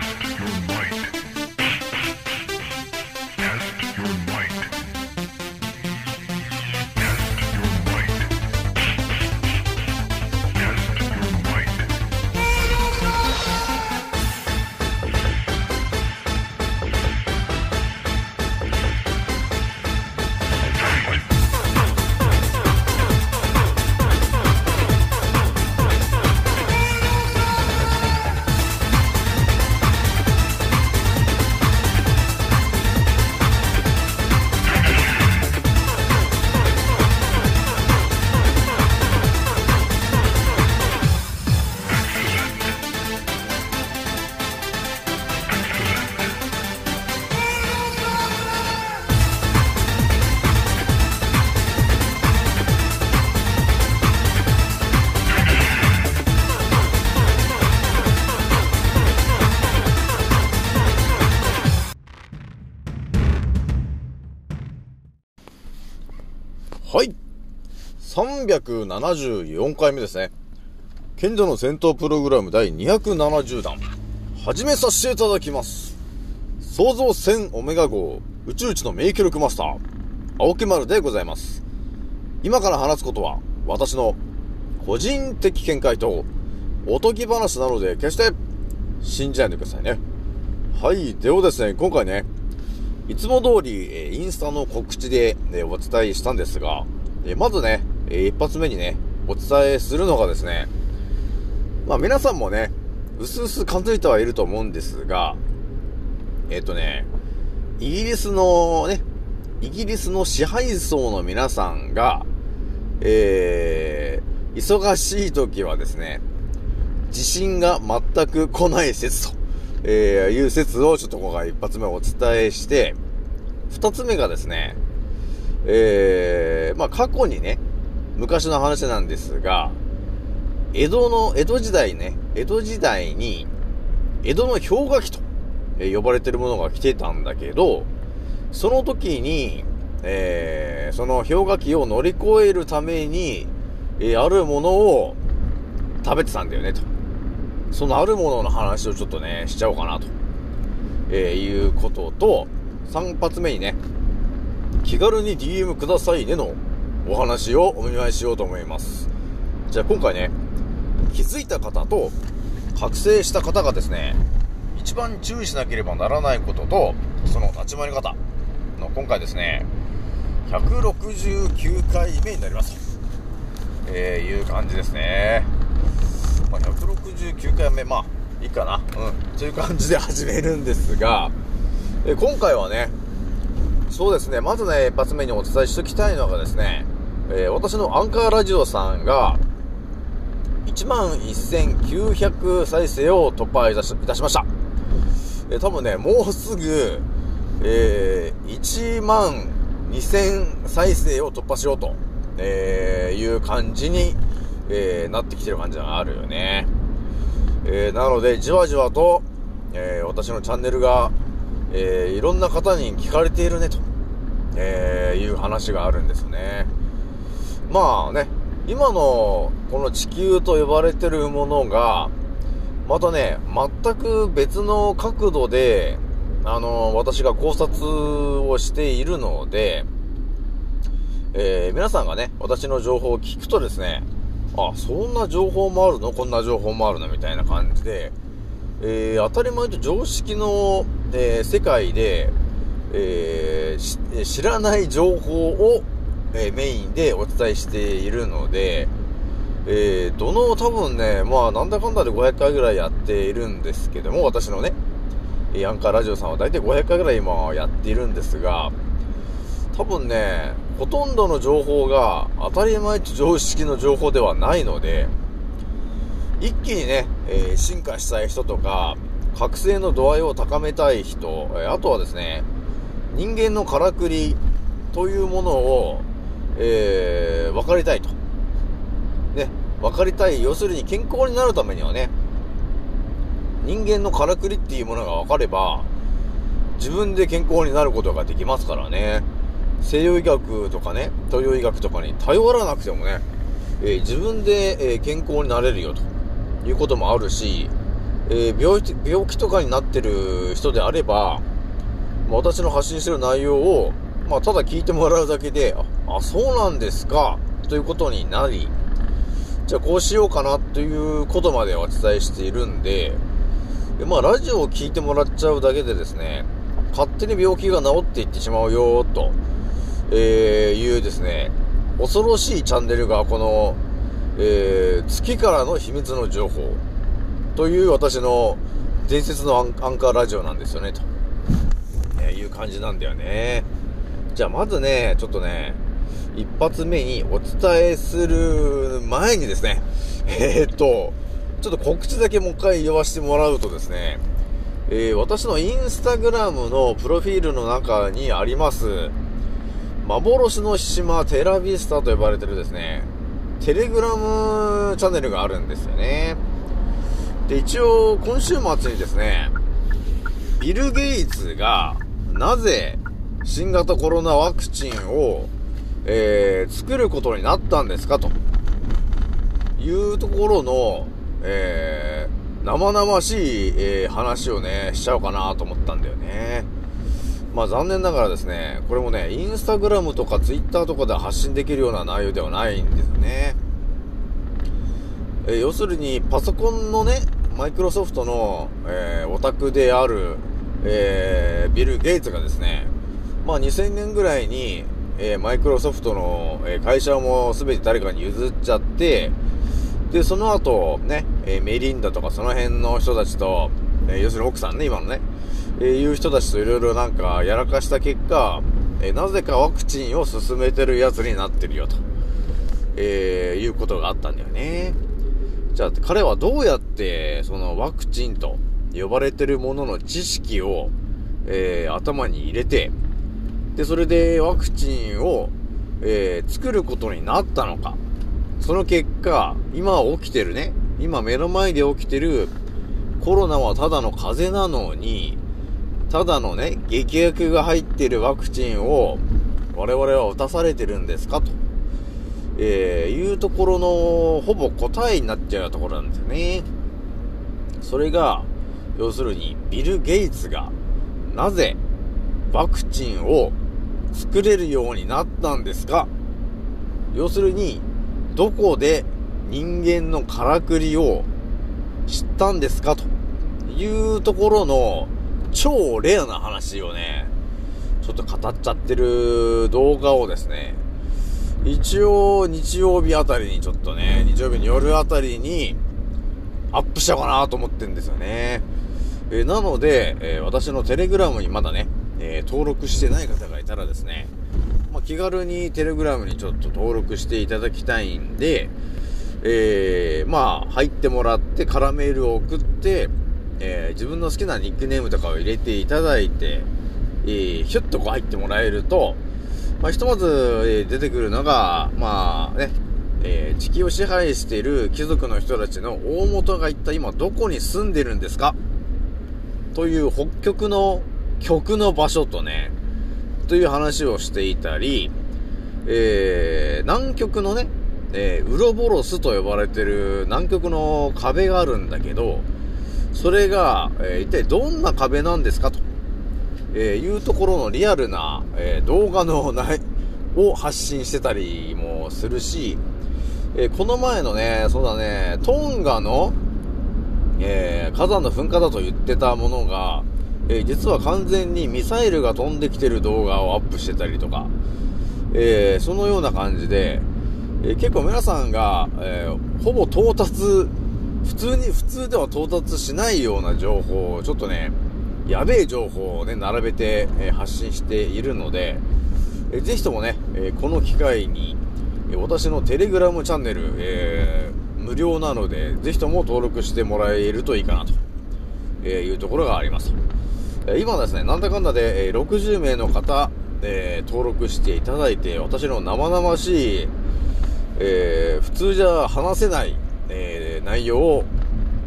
Test your might. 374回目ですね。賢者の戦闘プログラム第270弾。始めさせていただきます。創造戦オメガ号宇宙一の名記録マスター、青木丸でございます。今から話すことは、私の個人的見解とおとぎ話なので、決して信じないでくださいね。はい。ではですね、今回ね、いつも通り、えインスタの告知で、ね、お伝えしたんですが、えまずね、え一発目にね、お伝えするのがですね、まあ皆さんもね、うすうす感づいてはいると思うんですが、えっ、とね、イギリスのね、イギリスの支配層の皆さんが、えー、忙しい時はですね、地震が全く来ない説と、えーいう説をちょっと今回一発目お伝えして、二つ目がですね、えー、まあ過去にね、昔の話なんですが、江戸の、江戸時代ね、江戸時代に、江戸の氷河期と、呼ばれてるものが来てたんだけど、その時に、えー、その氷河期を乗り越えるために、えーあるものを食べてたんだよね、と。そのあるものの話をちょっとね、しちゃおうかなと、えーいうことと、3発目にね、気軽に DM くださいねのお話をお見舞いしようと思います。じゃあ今回ね、気づいた方と覚醒した方がですね、一番注意しなければならないことと、その立ち回り方の今回ですね、169回目になります、えーいう感じですね。まあ、169回目、まあ、いいかな。うん。という感じで始めるんですが、え今回はね、そうですね、まずね、一発目にお伝えしておきたいのがですね、えー私のアンカーラジオさんが、1万1900再生を突破いたしいたしました。えー多分ね、もうすぐ、えー、1万2000再生を突破しようと、えーいう感じに、えーなってきてる感じがあるよね。えーなので、じわじわと、えー私のチャンネルが、えーいろんな方に聞かれているね、と、えーいう話があるんですね。まあね、今のこの地球と呼ばれてるものが、またね、全く別の角度で、あの、私が考察をしているので、えー皆さんがね、私の情報を聞くとですね、あ、そんな情報もあるの？こんな情報もあるの？みたいな感じで、えー当たり前と常識の、えー世界で、え知らない情報を、えメインでお伝えしているので、えーどの多分ね、まあなんだかんだで500回ぐらいやっているんですけども、私のね、えーアンカーラジオさんは大体500回ぐらい今やっているんですが、多分ね、ほとんどの情報が当たり前と常識の情報ではないので、一気にね、えー進化したい人とか、覚醒の度合いを高めたい人、えあとはですね、人間のからくりというものを、えー分かりたいと。ね、分かりたい。要するに健康になるためにはね、人間のからくりっていうものが分かれば、自分で健康になることができますからね。西洋医学とかね、東洋医学とかに頼らなくてもね、えー自分で、えー健康になれるよということもあるし、えー病気、病気とかになってる人であれば、まあ私の発信してる内容を、まあ、ただ聞いてもらうだけで、あ、あそうなんですか、ということになり、じゃあこうしようかなということまでお伝えしているんで、でまあ、ラジオを聞いてもらっちゃうだけでですね、勝手に病気が治っていってしまうよと、えー、いうですね、恐ろしいチャンネルがこの、えー、月からの秘密の情報という私の伝説のアンアンカーラジオなんですよね、と、えーいう感じなんだよね。じゃあまずね、ちょっとね、一発目にお伝えする前にですね、えー、っと、ちょっと告知だけもう一回言わせてもらうとですね、えー私のインスタグラムのプロフィールの中にあります、幻の島テラビスタと呼ばれてるですね、テレグラムチャンネルがあるんですよね。で、一応、今週末にですね、ビル・ゲイツが、なぜ、新型コロナワクチンを、えー、作ることになったんですか？と、いうところの、えー、生々しい、えー話をね、しちゃおうかなと思ったんだよね。まあ残念ながらですね、これもね、インスタグラムとかツイッターとかで発信できるような内容ではないんですね。えー要するに、パソコンのね、マイクロソフトの、えーオタクである、えービル・ゲイツがですね、まあ2000年ぐらいに、えーマイクロソフトの、え会社も全て誰かに譲っちゃって、で、その後、ね、えーメリンダとかその辺の人たちと、えー要するに奥さんね、今のね、えーいう人たちといろいろなんかやらかした結果、えーなぜかワクチンを進めてるやつになってるよと、えーいうことがあったんだよね。じゃあ彼はどうやってそのワクチンと呼ばれてるものの知識を、えー頭に入れて、で、それでワクチンを、えー作ることになったのか。その結果、今起きてるね、今目の前で起きてるコロナはただの風邪なのに、ただのね、劇薬が入ってるワクチンを我々は打たされてるんですかと、えーいうところのほぼ答えになっちゃうところなんですよね。それが、要するにビル・ゲイツがなぜワクチンを作れるようになったんですか要するに、どこで人間のからくりを知ったんですか？というところの超レアな話をね、ちょっと語っちゃってる動画をですね、一応日曜日あたりにちょっとね、日曜日の夜あたりにアップしようかなと思ってんですよね。えなので、えー私のテレグラムにまだね、えー登録してない方がいたらですね、まあ、気軽にテレグラムにちょっと登録していただきたいんで、えー、まあ、入ってもらって、カラメールを送って、えー自分の好きなニックネームとかを入れていただいて、えーひょっとこう入ってもらえると、まあ、ひとまず、えー出てくるのが、まあね、えー地球を支配している貴族の人たちの大元が一体今どこに住んでるんですか？という北極の極の場所とね、という話をしていたり、えー、南極のね、えーウロボロスと呼ばれてる南極の壁があるんだけど、それが、えー一体どんな壁なんですかと、えーいうところのリアルな、えー動画のない、を発信してたりもするし、えーこの前のね、そうだね、トンガの、えー火山の噴火だと言ってたものが、えー実は完全にミサイルが飛んできてる動画をアップしてたりとか、えーそのような感じで、えー結構皆さんが、えほぼ到達、普通に、普通では到達しないような情報を、ちょっとね、やべえ情報をね、並べて、え発信しているので、えーぜひともね、えこの機会に、私のテレグラムチャンネル、え無料なので、ぜひとも登録してもらえるといいかなと、えいうところがあります。今ですね、なんだかんだで、え60名の方、えー登録していただいて、私の生々しい、えー普通じゃ話せない、え内容を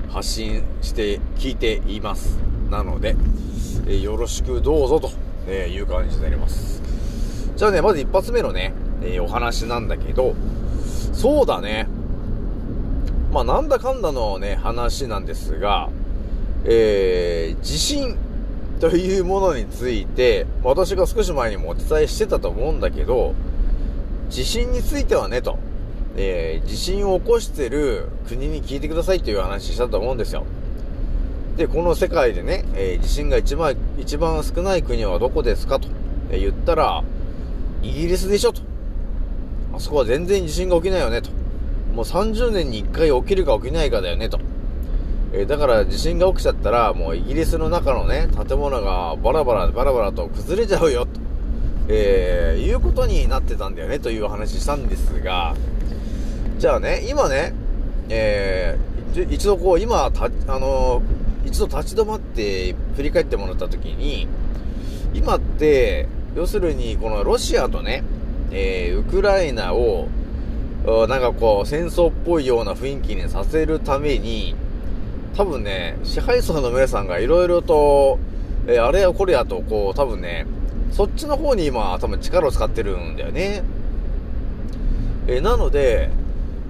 発信して聞いています。なので、えよろしくどうぞとえいう感じになります。じゃあね、まず一発目のね、えお話なんだけど、そうだね。まあ、なんだかんだのね、話なんですが、えー、地震 というものについて、私が少し前にもお伝えしてたと思うんだけど、地震についてはね、と、えー、地震を起こしてる国に聞いてくださいという話したと思うんですよ。で、この世界でね、えー、地震が一番、一番少ない国はどこですかと、え、言ったら、イギリスでしょと。あそこは全然地震が起きないよねと。もう30年に1回起きるか起きないかだよねと。え、だから地震が起きちゃったら、もうイギリスの中のね、建物がバラバラバラバラと崩れちゃうよと。えー、いうことになってたんだよねという話したんですが、じゃあね、今ね、えー、一度こう、今、た、あのー、一度立ち止まって振り返ってもらったときに、今って、要するにこのロシアとね、えー、ウクライナを、なんかこう、戦争っぽいような雰囲気にさせるために、多分ね、支配層の皆さんがいろいろと、えー、あれやこれやと、こう、多分ね、そっちの方に今、多分力を使ってるんだよね。えー、なので、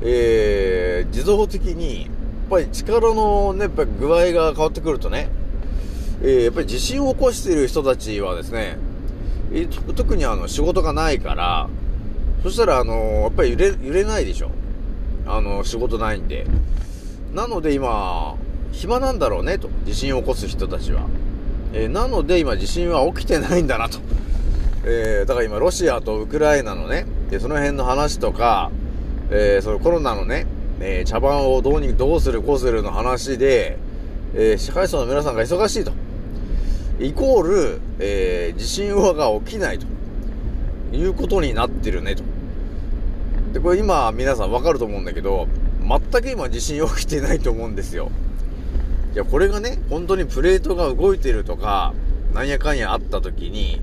えー、自動的に、やっぱり力のね、やっぱ具合が変わってくるとね、えー、やっぱり地震を起こしている人たちはですね、えー、特にあの仕事がないから、そしたらあのー、やっぱり揺れ、揺れないでしょ。あの仕事ないんで。なので今、暇なんだろうねと、地震を起こす人たちは。えー、なので今地震は起きてないんだなと。えー、だから今ロシアとウクライナのね、でその辺の話とか、えー、そのコロナのね、えー、茶番をどうに、どうするこうするの話で、えー、支配層の皆さんが忙しいと。イコール、えー、地震が起きないと。いうことになってるねと。で、これ今皆さんわかると思うんだけど、全く今地震起きてないと思うんですよ。いや、これがね、本当にプレートが動いてるとか、なんやかんやあった時に、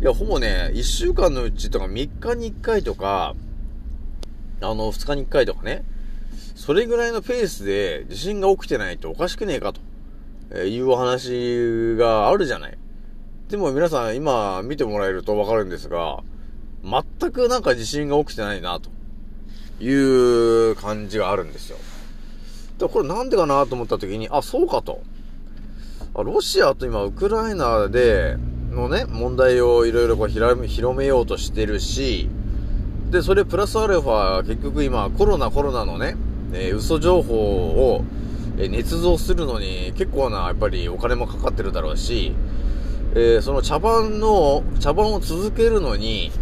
いや、ほぼね、1週間のうちとか3日に1回とか、あの、2日に1回とかね、それぐらいのペースで地震が起きてないとおかしくねえかと、えいうお話があるじゃない。でも皆さん今見てもらえるとわかるんですが、全くなんか地震が起きてないな、という感じがあるんですよ。で、これなんでかなと思った時に、あ、そうかと。ロシアと今、ウクライナで、のね、問題をいろいろこう広めようとしてるし、で、それプラスアルファ、結局今、コロナコロナのね、えー、嘘情報を、えー、捏造するのに結構な、やっぱりお金もかかってるだろうし、えー、その茶番の、茶番を続けるのに、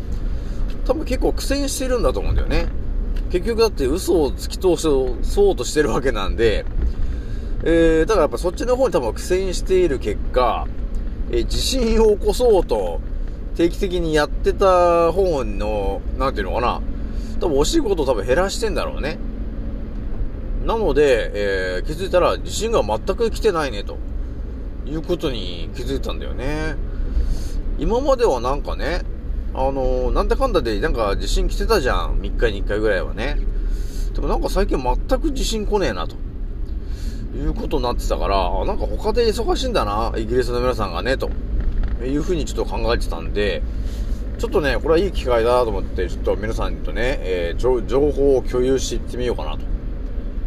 多分結構苦戦してるんだと思うんだよね。結局だって嘘を突き通そうとしてるわけなんで、えー、だからやっぱそっちの方に多分苦戦している結果、えー、地震を起こそうと、定期的にやってた方の、なんていうのかな。多分お仕事多分減らしてんだろうね。なので、えー、気づいたら地震が全く来てないね、ということに気づいたんだよね。今まではなんかね、あの、なんだかんだでなんか地震来てたじゃん。3日に1回ぐらいはね。でもなんか最近全く地震来ねえな、ということになってたから、なんか他で忙しいんだな、イギリスの皆さんがね、というふうにちょっと考えてたんで、ちょっとね、これはいい機会だと思って、ちょっと皆さんとね、えー、情報を共有していってみようかなと、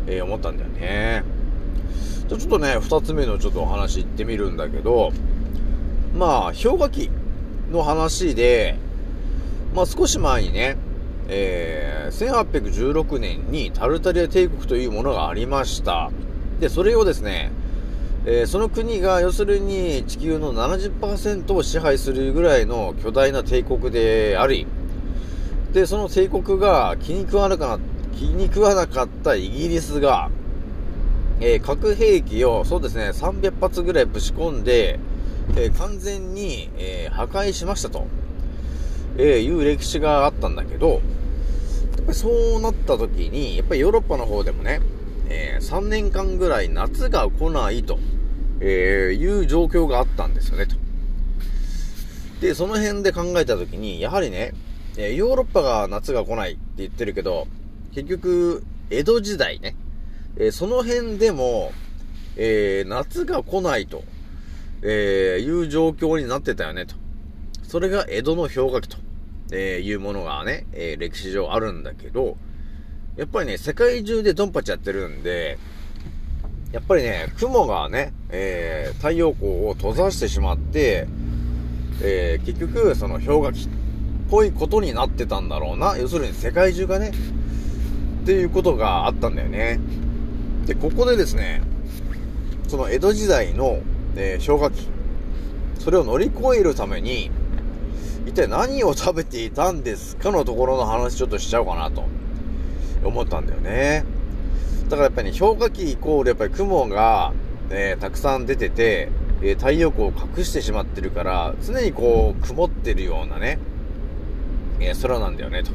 えー、思ったんだよね。じゃちょっとね、二つ目のちょっとお話行ってみるんだけど、まあ、氷河期の話で、まあ少し前にね、えー、1816年にタルタリア帝国というものがありました。で、それをですね、えー、その国が要するに地球の70%を支配するぐらいの巨大な帝国であり、で、その帝国が気に食わなか気に食わなかったイギリスが、えー、核兵器をそうですね、300発ぐらいぶち込んで、えー、完全に、え破壊しましたと、えいう歴史があったんだけど、やっぱりそうなった時に、やっぱりヨーロッパの方でもね、え3年間ぐらい夏が来ないと。えー、いう状況があったんですよね、と。で、その辺で考えたときに、やはりね、えー、ヨーロッパが夏が来ないって言ってるけど、結局、江戸時代ね、えー、その辺でも、えー、夏が来ないと、えー、いう状況になってたよね、と。それが江戸の氷河期と、えいうものがね、え歴史上あるんだけど、やっぱりね、世界中でドンパチやってるんで、やっぱりね、雲がね、えー、太陽光を閉ざしてしまって、えー、結局、その氷河期っぽいことになってたんだろうな。要するに世界中がね、っていうことがあったんだよね。で、ここでですね、その江戸時代の、えー氷河期、それを乗り越えるために、一体何を食べていたんですかのところの話ちょっとしちゃおうかなと思ったんだよね。だからやっぱりね、氷河期イコールやっぱり雲が、えーたくさん出てて、えー太陽光を隠してしまってるから、常にこう、曇ってるようなね、えー空なんだよね、と。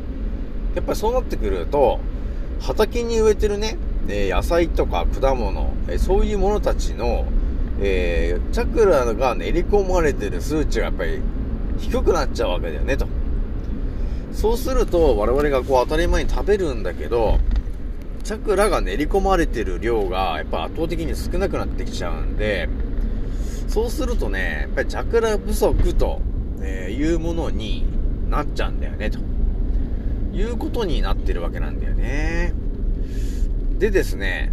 やっぱりそうなってくると、畑に植えてるね、え野菜とか果物、えそういうものたちの、えチャクラが練り込まれてる数値がやっぱり低くなっちゃうわけだよね、と。そうすると、我々がこう当たり前に食べるんだけど、チャクラが練り込まれてる量がやっぱ圧倒的に少なくなってきちゃうんで、そうするとね、やっぱりチャクラ不足と、えいうものになっちゃうんだよね、ということになってるわけなんだよね。でですね、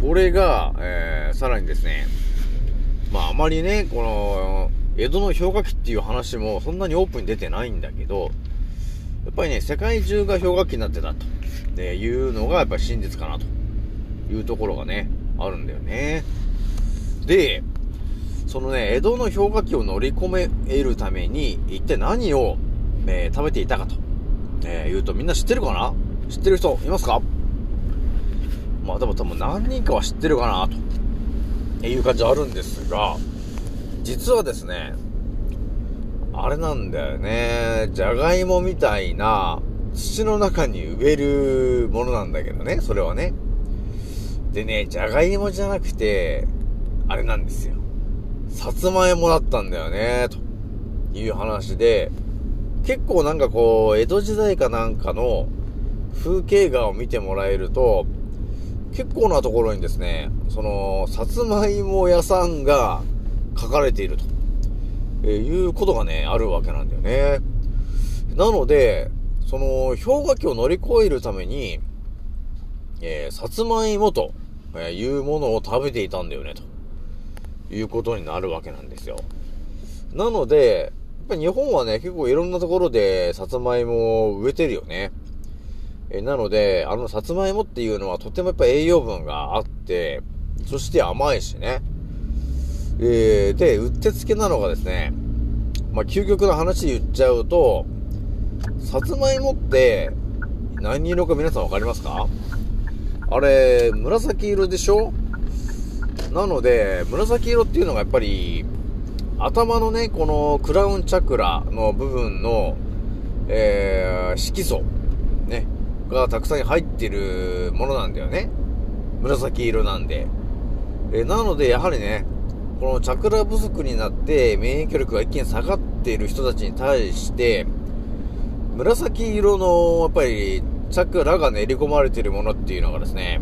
これが、えーさらにですね、まああまりね、この、江戸の氷河期っていう話もそんなにオープンに出てないんだけど、やっぱりね、世界中が氷河期になってたと、えいうのがやっぱり真実かなというところがね、あるんだよね。で、そのね、江戸の氷河期を乗り込めるために、一体何を、えー食べていたかと、えー言うとみんな知ってるかな？知ってる人いますか？まあでも多分何人かは知ってるかなと。いう感じはあるんですが、実はですね、あれなんだよね。じゃがいもみたいな土の中に植えるものなんだけどね、それはね。でね、じゃがいもじゃなくて、あれなんですよ。さつまいもだったんだよね、という話で、結構なんかこう、江戸時代かなんかの風景画を見てもらえると、結構なところにですね、その、さつまいも屋さんが書かれていると、えーいうことがね、あるわけなんだよね。なので、その、氷河期を乗り越えるために、えーさつまいもと、いうものを食べていたんだよね、ということになるわけなんですよ。なので、やっぱり日本はね、結構いろんなところでさつまいもを植えてるよね。えなので、あのさつまいもっていうのはとてもやっぱ栄養分があって、そして甘いしね。えー、で、うってつけなのがですね、まあ、究極の話言っちゃうと、さつまいもって何色か皆さんわかりますか？あれ、紫色でしょ？なので、紫色っていうのがやっぱり、頭のね、このクラウンチャクラの部分の、えー、色素、ね、がたくさん入ってるものなんだよね。紫色なんで。えなので、やはりね、このチャクラ不足になって免疫力が一気に下がっている人たちに対して、紫色の、やっぱり、チャクラが練り込まれているものっていうのがですね、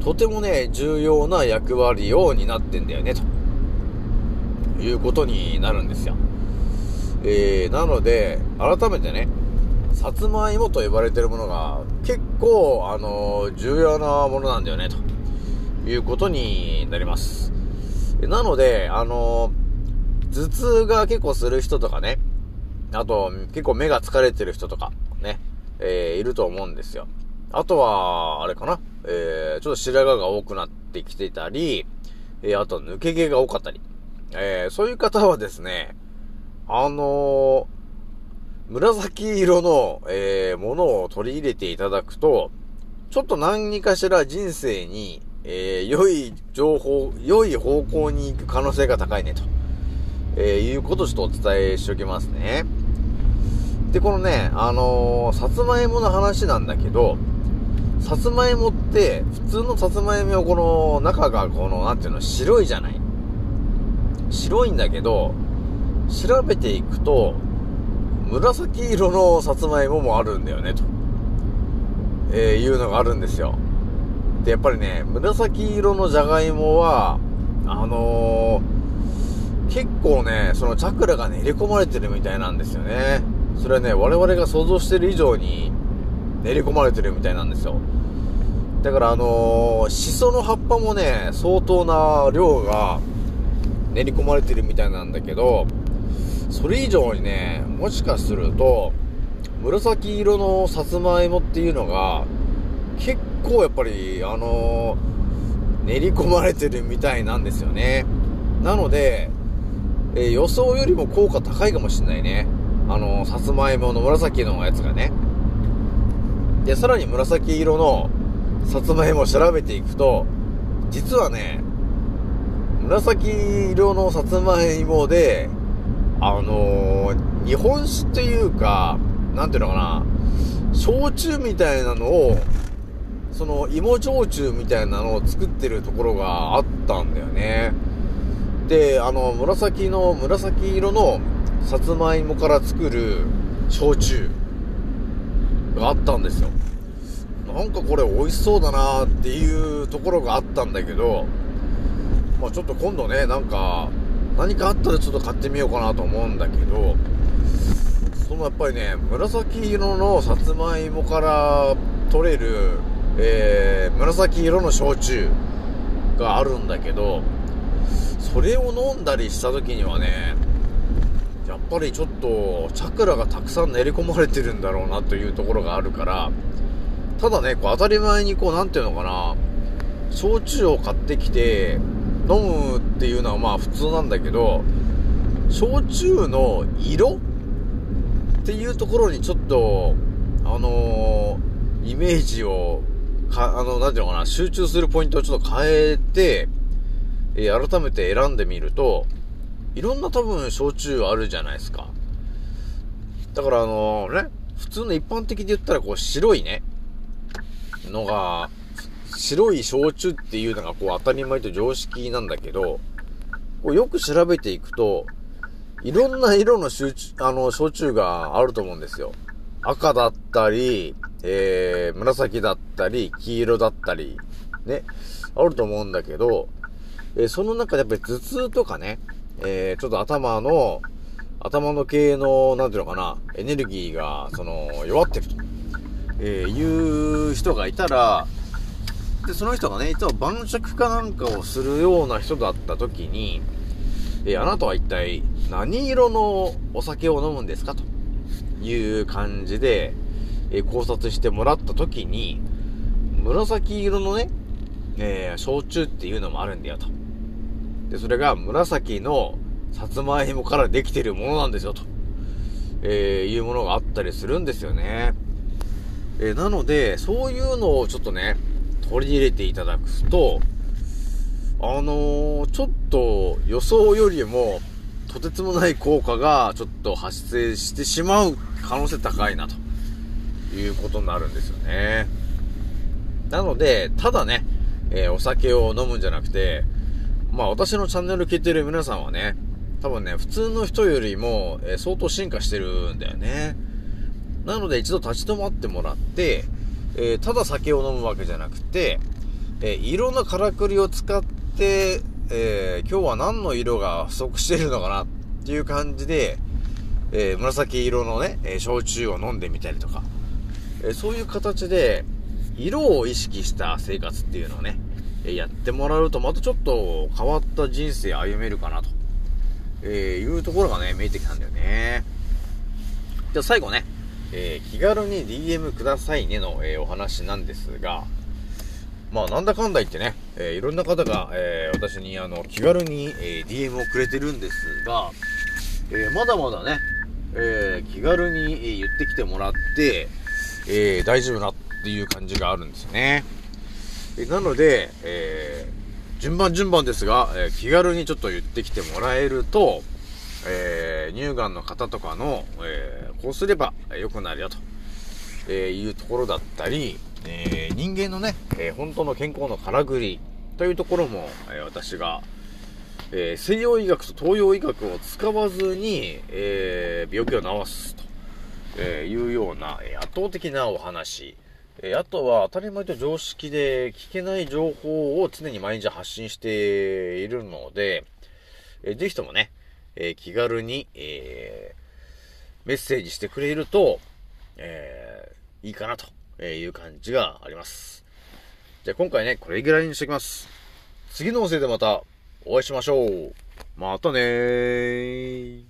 とてもね、重要な役割を担ってんだよね、ということになるんですよ。えー、なので、改めてね、さつまいもと呼ばれてるものが結構、あの重要なものなんだよね、ということになります。なので、あの頭痛が結構する人とかね、あと、結構目が疲れてる人とか、ね、えーいると思うんですよ。あとは、あれかな、えーちょっと白髪が多くなってきてたり、えーあと抜け毛が多かったり、えーそういう方はですね、あのー紫色の、えーものを取り入れていただくと、ちょっと何かしら人生に、えー良い情報、良い方向に行く可能性が高いね、と、えーいうことをちょっとお伝えしておきますね。で、このね、あのーさつまいもの話なんだけど、さつまいもって、普通のさつまいもはこの中がこの、なんていうの、白いじゃない。白いんだけど、調べていくと、紫色のさつまいももあるんだよね、と、えーいうのがあるんですよ。で、やっぱりね、紫色のじゃがいもは、あのー結構ね、そのチャクラが練り込まれてるみたいなんですよね。それはね、我々が想像してる以上に練り込まれてるみたいなんですよ。だからあのー、シソの葉っぱもね、相当な量が練り込まれてるみたいなんだけど、それ以上にね、もしかすると、紫色のさつまいもっていうのが、結構やっぱり、あのー、練り込まれてるみたいなんですよね。なので、えー、予想よりも効果高いかもしんないね。あのー、さつまいもの紫のやつがね。で、さらに紫色のさつまいもを調べていくと、実はね、紫色のさつまいもで、あのー、日本酒っていうか、なんていうのかな、焼酎みたいなのを、その芋焼酎みたいなのを作ってるところがあったんだよね。で、あの、紫の、紫色のさつまいもから作る焼酎があったんですよ。なんかこれ美味しそうだなっていうところがあったんだけど、まあちょっと今度ね、なんか、何かあったらちょっと買ってみようかなと思うんだけど、そのやっぱりね、紫色のさつまいもから取れる、えー、紫色の焼酎があるんだけど、それを飲んだりした時にはね、やっぱりちょっと、チャクラがたくさん練り込まれてるんだろうなというところがあるから、ただね、こう当たり前にこう、なんていうのかな、焼酎を買ってきて、飲むっていうのはまあ普通なんだけど、焼酎の色っていうところにちょっと、あのー、イメージを、か、あの、なんていうのかな、集中するポイントをちょっと変えて、えー、改めて選んでみると、いろんな多分焼酎あるじゃないですか。だからあのー、ね、普通の一般的で言ったらこう白いね、のが、白い焼酎っていうのがこう当たり前と常識なんだけど、こうよく調べていくと、いろんな色の集中、あの、焼酎があると思うんですよ。赤だったり、えー、紫だったり、黄色だったり、ね、あると思うんだけど、えー、その中でやっぱり頭痛とかね、えー、ちょっと頭の、頭の系の、なんていうのかな、エネルギーが、その、弱ってると、えー、いう人がいたら、で、その人がね、いつも晩酌かなんかをするような人だった時に、えー、あなたは一体何色のお酒を飲むんですか？という感じで、え、考察してもらった時に、紫色のね、えー、焼酎っていうのもあるんだよと。で、それが紫のさつまいもからできてるものなんですよと。えー、いうものがあったりするんですよね。えー、なので、そういうのをちょっとね、取り入れていただくと、あのー、ちょっと予想よりも、とてつもない効果がちょっと発生してしまう可能性高いな、ということになるんですよね。なので、ただね、えー、お酒を飲むんじゃなくて、まあ私のチャンネル聞いてる皆さんはね、多分ね、普通の人よりも、えー、相当進化してるんだよね。なので一度立ち止まってもらって、えー、ただ酒を飲むわけじゃなくて、えいろんなからくりを使って、え今日は何の色が不足しているのかなっていう感じで、え紫色のね、え焼酎を飲んでみたりとか、えそういう形で、色を意識した生活っていうのをね、やってもらうとまたちょっと変わった人生歩めるかなと、え、いうところがね、見えてきたんだよね。じゃあ最後ね、えー、気軽に DM くださいねの、えー、お話なんですが、まあなんだかんだ言ってね、えー、いろんな方が、え私にあの気軽に、え DM をくれてるんですが、えまだまだね、え気軽に言ってきてもらって、え大丈夫なっていう感じがあるんですよね。えなので、え順番順番ですが、え気軽にちょっと言ってきてもらえると、えー、乳がんの方とかの、えー、こうすれば良くなるよと、えいうところだったり、えー、人間のね、え本当の健康のからくりというところも、え私が、え西洋医学と東洋医学を使わずに、え病気を治すと、えいうような、え圧倒的なお話、えあとは当たり前と常識で聞けない情報を常に毎日発信しているので、えー、ぜひともね、えー、気軽に、えー、メッセージしてくれると、えー、いいかなという感じがあります。じゃあ今回ね、これぐらいにしときます。次の音声でまたお会いしましょう。またねー。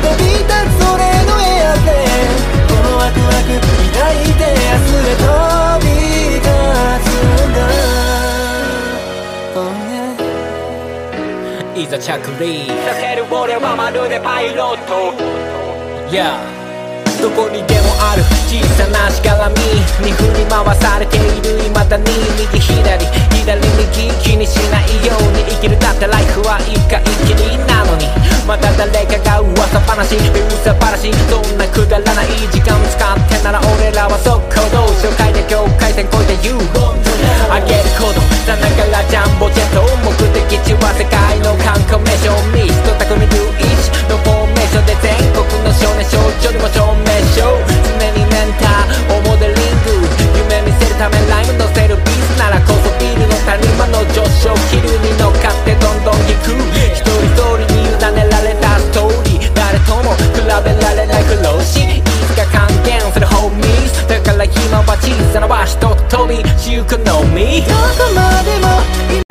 レイ今飛び立つ俺のエアでワクワク抱いて明日へ飛び立つ。んだいざ着陸させる俺はまるでパイロット Yeah どこにでもある。小さなしがらみに振り回されている。未だに右左左右気にしないように生きる。だってライフは一回きりなのに。また誰かが噂話。噂話。そんなくだらない時間使ってなら俺らは速攻動紹介で境界線越えて言う。あげること。さながらジャンボジェット目的地は世界の観光名所。ミスト匠龍一。のフォーメーションで全国の少年。少女にも証明。名称常にメンターをモデリング夢見せるためライム乗せるビーズならこそビルの谷間の上昇気流に乗っかってどんどん行く一人一人に委ねられたストーリー誰とも比べられない苦労しいつか還元するホーミーズだから今は小さな場所と飛び私くのみどこまでも